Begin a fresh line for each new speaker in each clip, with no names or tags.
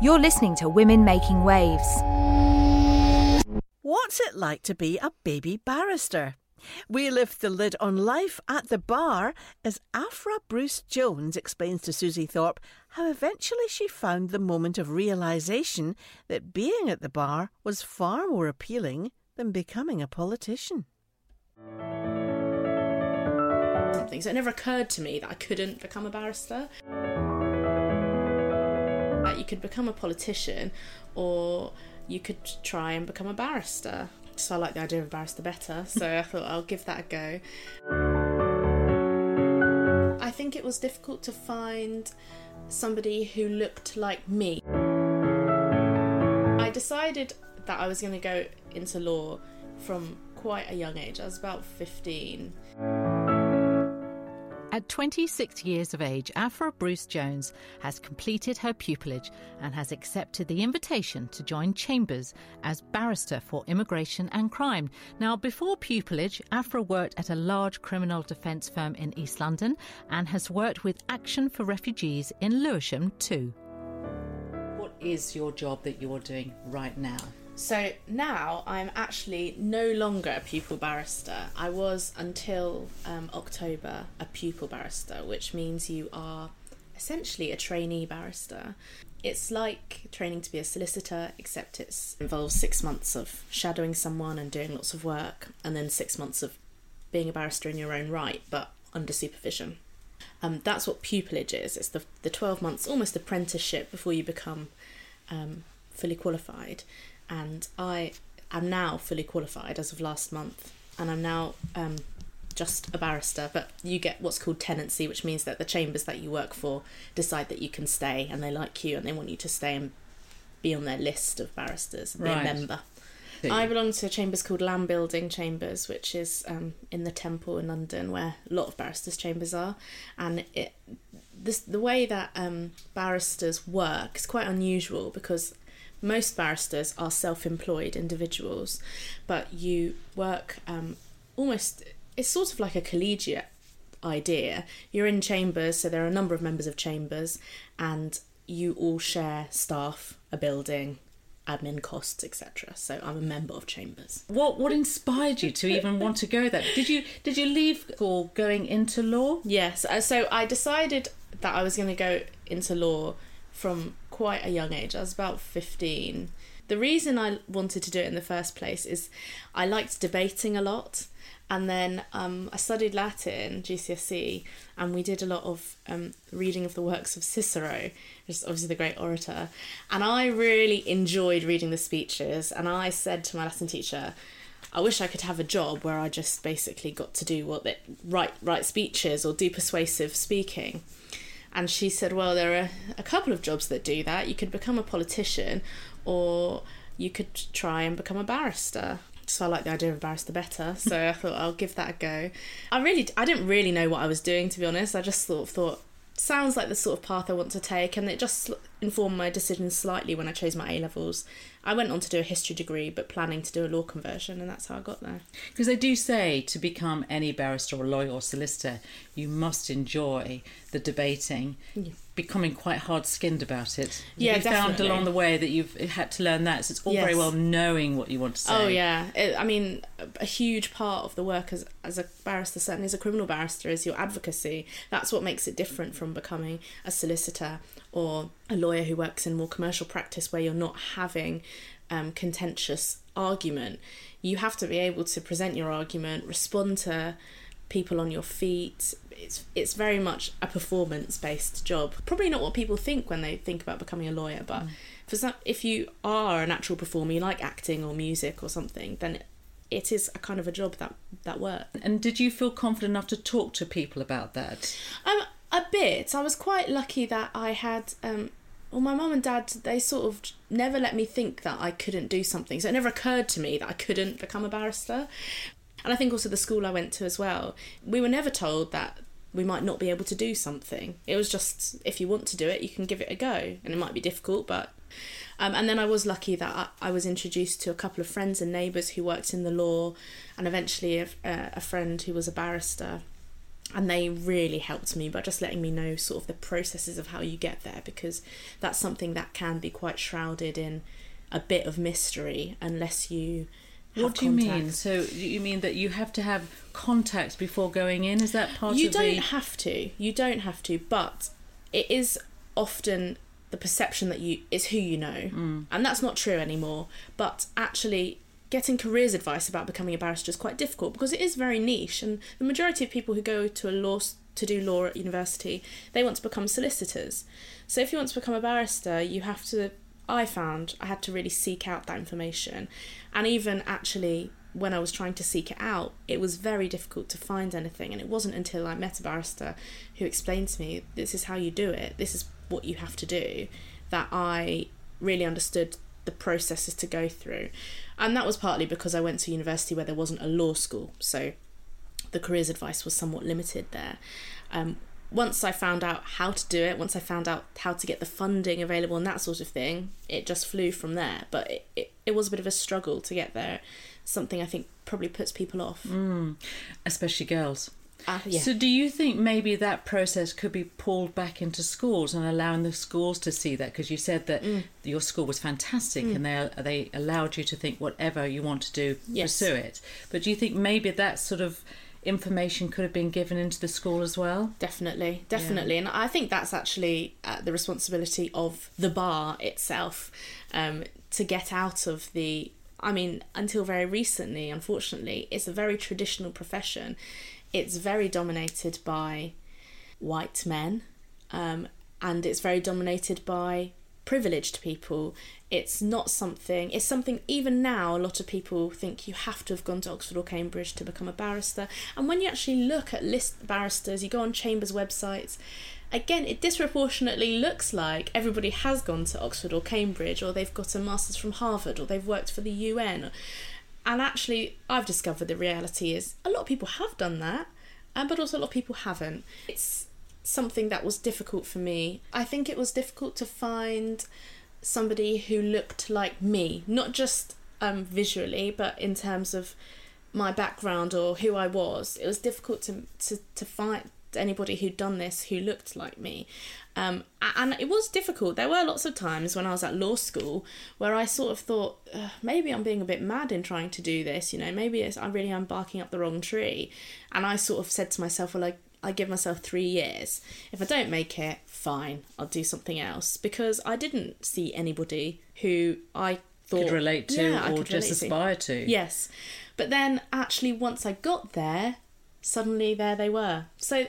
You're listening to Women Making Waves.
What's it like to be a baby barrister? We lift the lid on life at the bar as Afra Bruce Jones explains to Susie Thorpe how eventually she found the moment of realisation that being at the bar was far more appealing than becoming a politician.
Something. So it never occurred to me that I couldn't become a barrister you could become a politician or you could try and become a barrister. So I like the idea of a barrister better, so I thought I'll give that a go. I think it was difficult to find somebody who looked like me. I decided that I was going to go into law from quite a young age. I was about 15.
At 26 years of age, Afra Bruce Jones has completed her pupillage and has accepted the invitation to join Chambers as barrister for immigration and crime. Now, before pupillage, Afra worked at a large criminal defence firm in East London and has worked with Action for Refugees in Lewisham too.
What is your job that you're doing right now?
So now I'm actually no longer a pupil barrister. I was until um, October a pupil barrister, which means you are essentially a trainee barrister. It's like training to be a solicitor, except it involves six months of shadowing someone and doing lots of work, and then six months of being a barrister in your own right, but under supervision. Um, that's what pupillage is. It's the the twelve months, almost apprenticeship before you become um, fully qualified and I am now fully qualified as of last month, and I'm now um, just a barrister. But you get what's called tenancy, which means that the chambers that you work for decide that you can stay, and they like you, and they want you to stay and be on their list of barristers, and right. a member. I belong to chambers called Lamb Building Chambers, which is um, in the Temple in London, where a lot of barristers' chambers are, and it this the way that um, barristers work is quite unusual because most barristers are self employed individuals, but you work um, almost, it's sort of like a collegiate idea. You're in chambers, so there are a number of members of chambers, and you all share staff, a building, admin costs, etc. So I'm a member of chambers.
What what inspired you to even want to go there? Did you did you leave for going into law?
Yes. Uh, so I decided that I was going to go into law from quite a young age. I was about 15. The reason I wanted to do it in the first place is I liked debating a lot. And then um, I studied Latin, GCSE, and we did a lot of um, reading of the works of Cicero, which is obviously the great orator. And I really enjoyed reading the speeches. And I said to my Latin teacher, I wish I could have a job where I just basically got to do what they write write speeches or do persuasive speaking. And she said, Well, there are a couple of jobs that do that. You could become a politician or you could try and become a barrister. So I like the idea of a barrister better. So I thought I'll give that a go. I really, I didn't really know what I was doing to be honest. I just sort of thought sounds like the sort of path I want to take, and it just informed my decision slightly when I chose my A levels. I went on to do a history degree, but planning to do a law conversion, and that's how I got there.
Because they do say to become any barrister or lawyer or solicitor, you must enjoy the debating. Yeah becoming quite hard skinned about it.
Yeah,
you found along the way that you've had to learn that. So it's all yes. very well knowing what you want to say.
Oh yeah, it, I mean, a huge part of the work as as a barrister, certainly as a criminal barrister, is your advocacy. That's what makes it different from becoming a solicitor or a lawyer who works in more commercial practice, where you're not having um, contentious argument. You have to be able to present your argument, respond to people on your feet, it's it's very much a performance based job. Probably not what people think when they think about becoming a lawyer, but mm. for some, if you are a natural performer, you like acting or music or something, then it, it is a kind of a job that that works.
And did you feel confident enough to talk to people about that?
Um, a bit. I was quite lucky that I had. Um, well, my mum and dad, they sort of never let me think that I couldn't do something. So it never occurred to me that I couldn't become a barrister. And I think also the school I went to as well, we were never told that we might not be able to do something. It was just if you want to do it, you can give it a go, and it might be difficult, but. Um, and then I was lucky that I, I, was introduced to a couple of friends and neighbours who worked in the law, and eventually a, a friend who was a barrister. and they really helped me by just letting me know sort of the processes of how you get there because that's something that can be quite shrouded in a bit of mystery unless you
what do you mean? So you mean that you have to have contacts before going in? Is that part
you
of You
don't
the?
have to you don't have to but it is often the perception that you is who you know
Mm.
and that's not true anymore but actually getting careers advice about becoming a barrister is quite difficult because it is very niche and the majority of people who go to a law to do law at university they want to become solicitors so if you want to become a barrister you have to i found i had to really seek out that information and even actually when I was trying to seek it out, it was very difficult to find anything. And it wasn't until I met a barrister who explained to me, this is how you do it, this is what you have to do, that I really understood the processes to go through. And that was partly because I went to university where there wasn't a law school. So the careers advice was somewhat limited there. Um, once I found out how to do it, once I found out how to get the funding available and that sort of thing, it just flew from there. But it, it, it was a bit of a struggle to get there. Something I think probably puts people off.
especially girls.
Uh, yeah.
So, do you think maybe that process could be pulled back into schools and allowing the schools to see that? Because you said that
Mm.
your school was fantastic and they they allowed you to think whatever you want to do,
Yes.
pursue it. But do you think maybe that sort of information could have been given into the school as well?
Definitely, definitely, and I think that's actually uh, the responsibility of the bar itself um, to get out of the. I mean, until very recently, unfortunately, it's a very traditional profession. It's very dominated by white men, um, and it's very dominated by privileged people. It's not something, it's something even now a lot of people think you have to have gone to Oxford or Cambridge to become a barrister. And when you actually look at list barristers, you go on Chambers websites, again, it disproportionately looks like everybody has gone to Oxford or Cambridge, or they've got a master's from Harvard, or they've worked for the UN. And actually, I've discovered the reality is a lot of people have done that, um, but also a lot of people haven't. It's something that was difficult for me. I think it was difficult to find somebody who looked like me, not just um, visually, but in terms of my background or who I was. It was difficult to to, to find anybody who'd done this who looked like me. Um, and it was difficult. There were lots of times when I was at law school where I sort of thought, maybe I'm being a bit mad in trying to do this, you know, maybe I really am barking up the wrong tree. And I sort of said to myself, well, I, I give myself three years. If I don't make it, fine, I'll do something else. Because I didn't see anybody who I thought
Could relate to
Yeah,
or just
relate to.
aspire to?
Yes. But then actually once I got there, suddenly there they were. So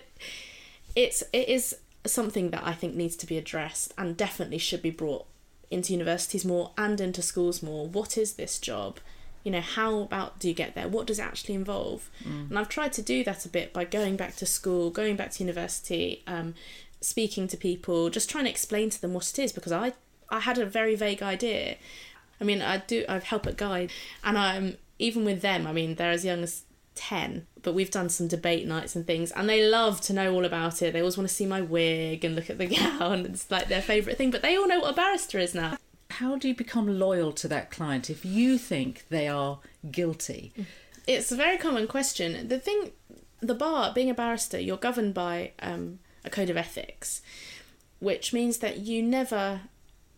it's it is something that I think needs to be addressed and definitely should be brought into universities more and into schools more. What is this job? You know, how about do you get there? What does it actually involve? And I've tried to do that a bit by going back to school, going back to university, um, speaking to people, just trying to explain to them what it is because I I had a very vague idea. I mean, I do I help at Guide, and I'm even with them. I mean, they're as young as ten, but we've done some debate nights and things, and they love to know all about it. They always want to see my wig and look at the gown. It's like their favourite thing. But they all know what a barrister is now.
How do you become loyal to that client if you think they are guilty?
It's a very common question. The thing, the bar, being a barrister, you're governed by um, a code of ethics, which means that you never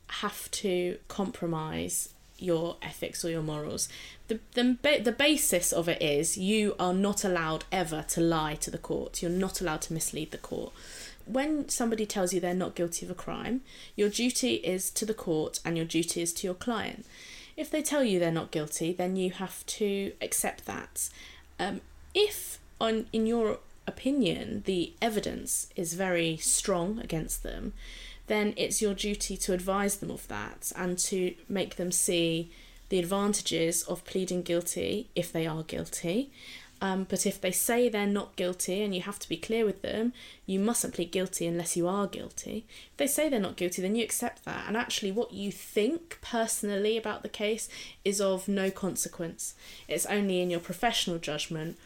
have to compromise your ethics or your morals. The, the, the basis of it is you are not allowed ever to lie to the court. You're not allowed to mislead the court. When somebody tells you they're not guilty of a crime, your duty is to the court and your duty is to your client. If they tell you they're not guilty, then you have to accept that. Um, if, on in your opinion, the evidence is very strong against them, then it's your duty to advise them of that and to make them see the advantages of pleading guilty if they are guilty. Um, but if they say they're not guilty and you have to be clear with them, you mustn't plead guilty unless you are guilty. If they say they're not guilty, then you accept that. And actually, what you think personally about the case is of no consequence. It's only in your professional judgment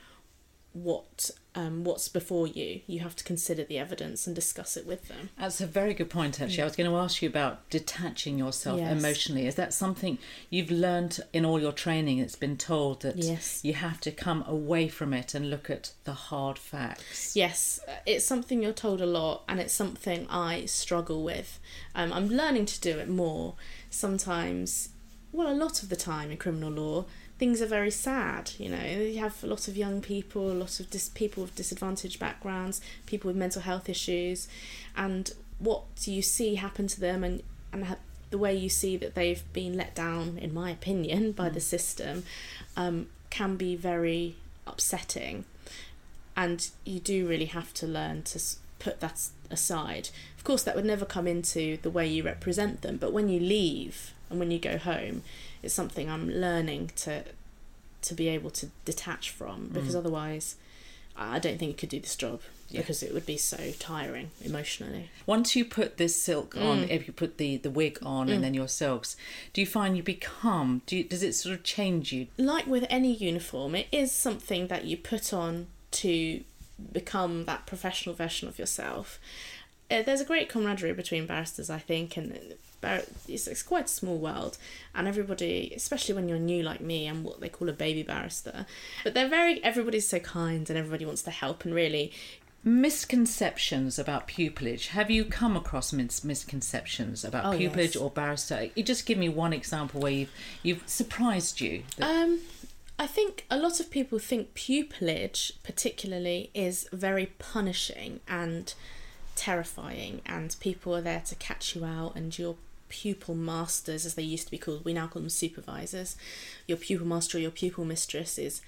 what um, what's before you. You have to consider the evidence and discuss it with them.
That's a very good point, actually. I was going to ask you about detaching yourself
Yes.
emotionally. Is that something you've learned in all your training? It's been told that
Yes.
you have to come away from it and look at the hard facts.
Yes, uh, it's something you're told a lot, and it's something I struggle with. Um, I'm learning to do it more. Sometimes, well, a lot of the time in criminal law, things are very sad. You know, you have a lot of young people, a lot of dis- people with disadvantaged backgrounds, people with mental health issues, and what do you see happen to them, and and ha- the way you see that they've been let down, in my opinion, by the system, um, can be very upsetting and you do really have to learn to put that aside. Of course, that would never come into the way you represent them, but when you leave and when you go home, it's something I'm learning to to be able to detach from because otherwise, I don't think you could do this job
Yeah.
because it would be so tiring emotionally.
Once you put this silk on,
Mm.
if you put the, the wig on and then your silks, do you find you become, do you, does it sort of change you?
like with any uniform, it is something that you put on to become that professional version of yourself. Uh, there's a great camaraderie between barristers, I think, and bar- it's, it's quite a small world, and everybody, especially when you're new like me, and what they call a baby barrister, but they're very, everybody's so kind and everybody wants to help, and really,
Misconceptions about pupillage. Have you come across mis- misconceptions about
Oh,
pupillage
yes.
or barrister? You just give me one example where you've, you've surprised you. that-
Um, I think a lot of people think pupillage, particularly, is very punishing and terrifying, and people are there to catch you out, and your pupil masters, as they used to be called, we now call them supervisors. Your pupil master or your pupil mistress is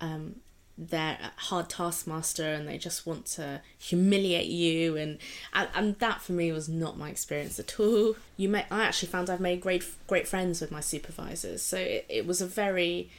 um, their hard taskmaster, and they just want to humiliate you, and, and and that for me was not my experience at all. You may I actually found I've made great great friends with my supervisors, so it, it was a very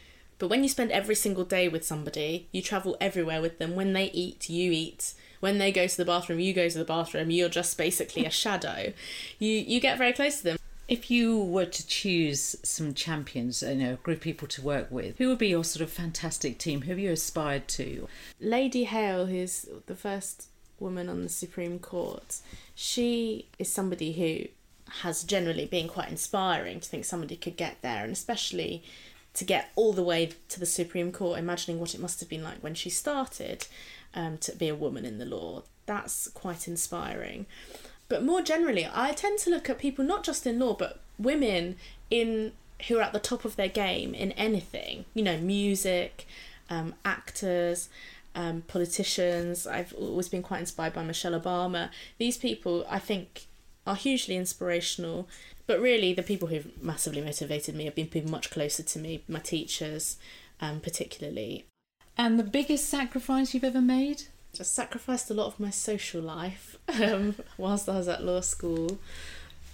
but when you spend every single day with somebody, you travel everywhere with them. When they eat, you eat. When they go to the bathroom, you go to the bathroom. You're just basically a shadow. You you get very close to them.
If you were to choose some champions, you know, a group of people to work with, who would be your sort of fantastic team? Who have you aspired to?
Lady Hale, who's the first woman on the Supreme Court, she is somebody who has generally been quite inspiring to think somebody could get there, and especially to get all the way to the Supreme Court, imagining what it must have been like when she started um, to be a woman in the law. That's quite inspiring. But more generally, I tend to look at people not just in law, but women in who are at the top of their game in anything. You know, music, um, actors, um, politicians. I've always been quite inspired by Michelle Obama. These people, I think, are hugely inspirational. But really, the people who've massively motivated me have been people much closer to me, my teachers, um, particularly.
And the biggest sacrifice you've ever made?
I sacrificed a lot of my social life um, whilst I was at law school.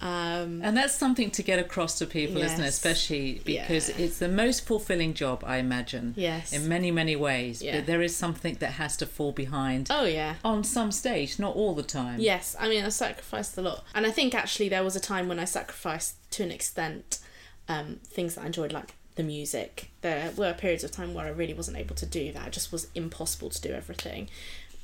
Um,
And that's something to get across to people, isn't it? Especially because
Yeah.
it's the most fulfilling job, I imagine.
Yes.
In many, many ways.
Yeah.
But there is something that has to fall behind
oh, yeah.
on some stage, not all the time.
Yes, I mean, I sacrificed a lot. And I think actually there was a time when I sacrificed to an extent um, things that I enjoyed, like the music. There were periods of time where I really wasn't able to do that. It just was impossible to do everything.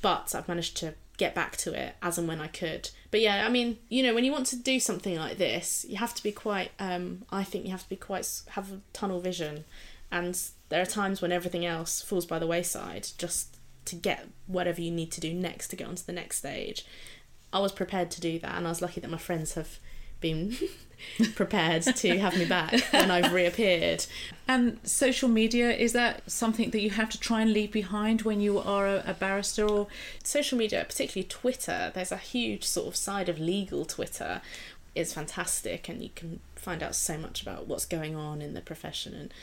But I've managed to get back to it as and when I could. But yeah, I mean, you know, when you want to do something like this, you have to be quite, um, I think you have to be quite, have a tunnel vision. And there are times when everything else falls by the wayside just to get whatever you need to do next to get onto the next stage. I was prepared to do that, and I was lucky that my friends have been prepared to have me back when I've reappeared.
And social media, is that something that you have to try and leave behind when you are a, a barrister or
Social media, particularly Twitter, there's a huge sort of side of legal Twitter. It's fantastic, and you can find out so much about what's going on in the profession and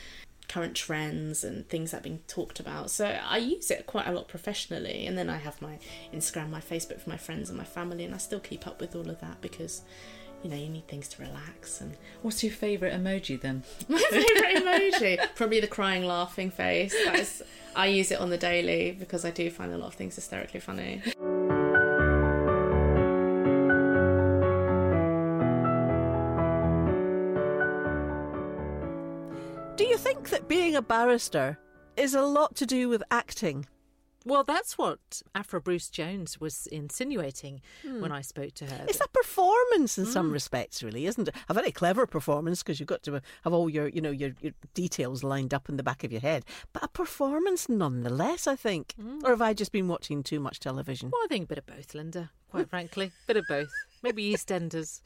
current trends and things that are being talked about. So I use it quite a lot professionally, and then I have my Instagram, my Facebook for my friends and my family, and I still keep up with all of that because you know you need things to relax and
what's your favourite emoji then?
My favourite emoji, probably the crying, laughing face. That is, I use it on the daily because I do find a lot of things hysterically funny.
Do you think that being a barrister is a lot to do with acting?
Well, that's what Afra Bruce Jones was insinuating hmm. when I spoke to her.
It's a performance in some hmm. respects, really, isn't it? A very clever performance because you've got to have all your, you know, your, your details lined up in the back of your head. But a performance nonetheless, I think. Hmm. Or have I just been watching too much television?
Well, I think a bit of both, Linda, quite frankly. Bit of both. Maybe EastEnders.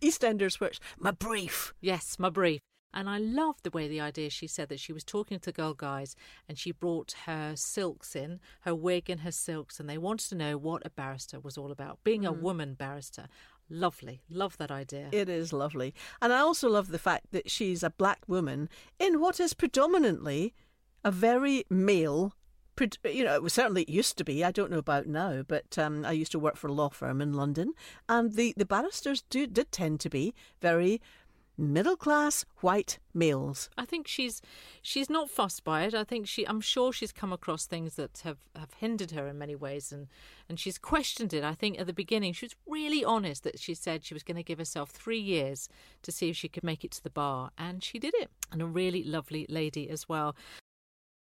EastEnders, which my brief.
Yes, my brief. And I loved the way the idea she said that she was talking to the girl guys and she brought her silks in, her wig and her silks, and they wanted to know what a barrister was all about, being a woman barrister. Lovely. Love that idea.
It is lovely. And I also love the fact that she's a black woman in what is predominantly a very male. You know, it was certainly it used to be. I don't know about now, but um, I used to work for a law firm in London, and the, the barristers do did tend to be very middle class white males.
I think she's she's not fussed by it. I think she I'm sure she's come across things that have, have hindered her in many ways and, and she's questioned it. I think at the beginning she was really honest that she said she was going to give herself three years to see if she could make it to the bar and she did it. And a really lovely lady as well.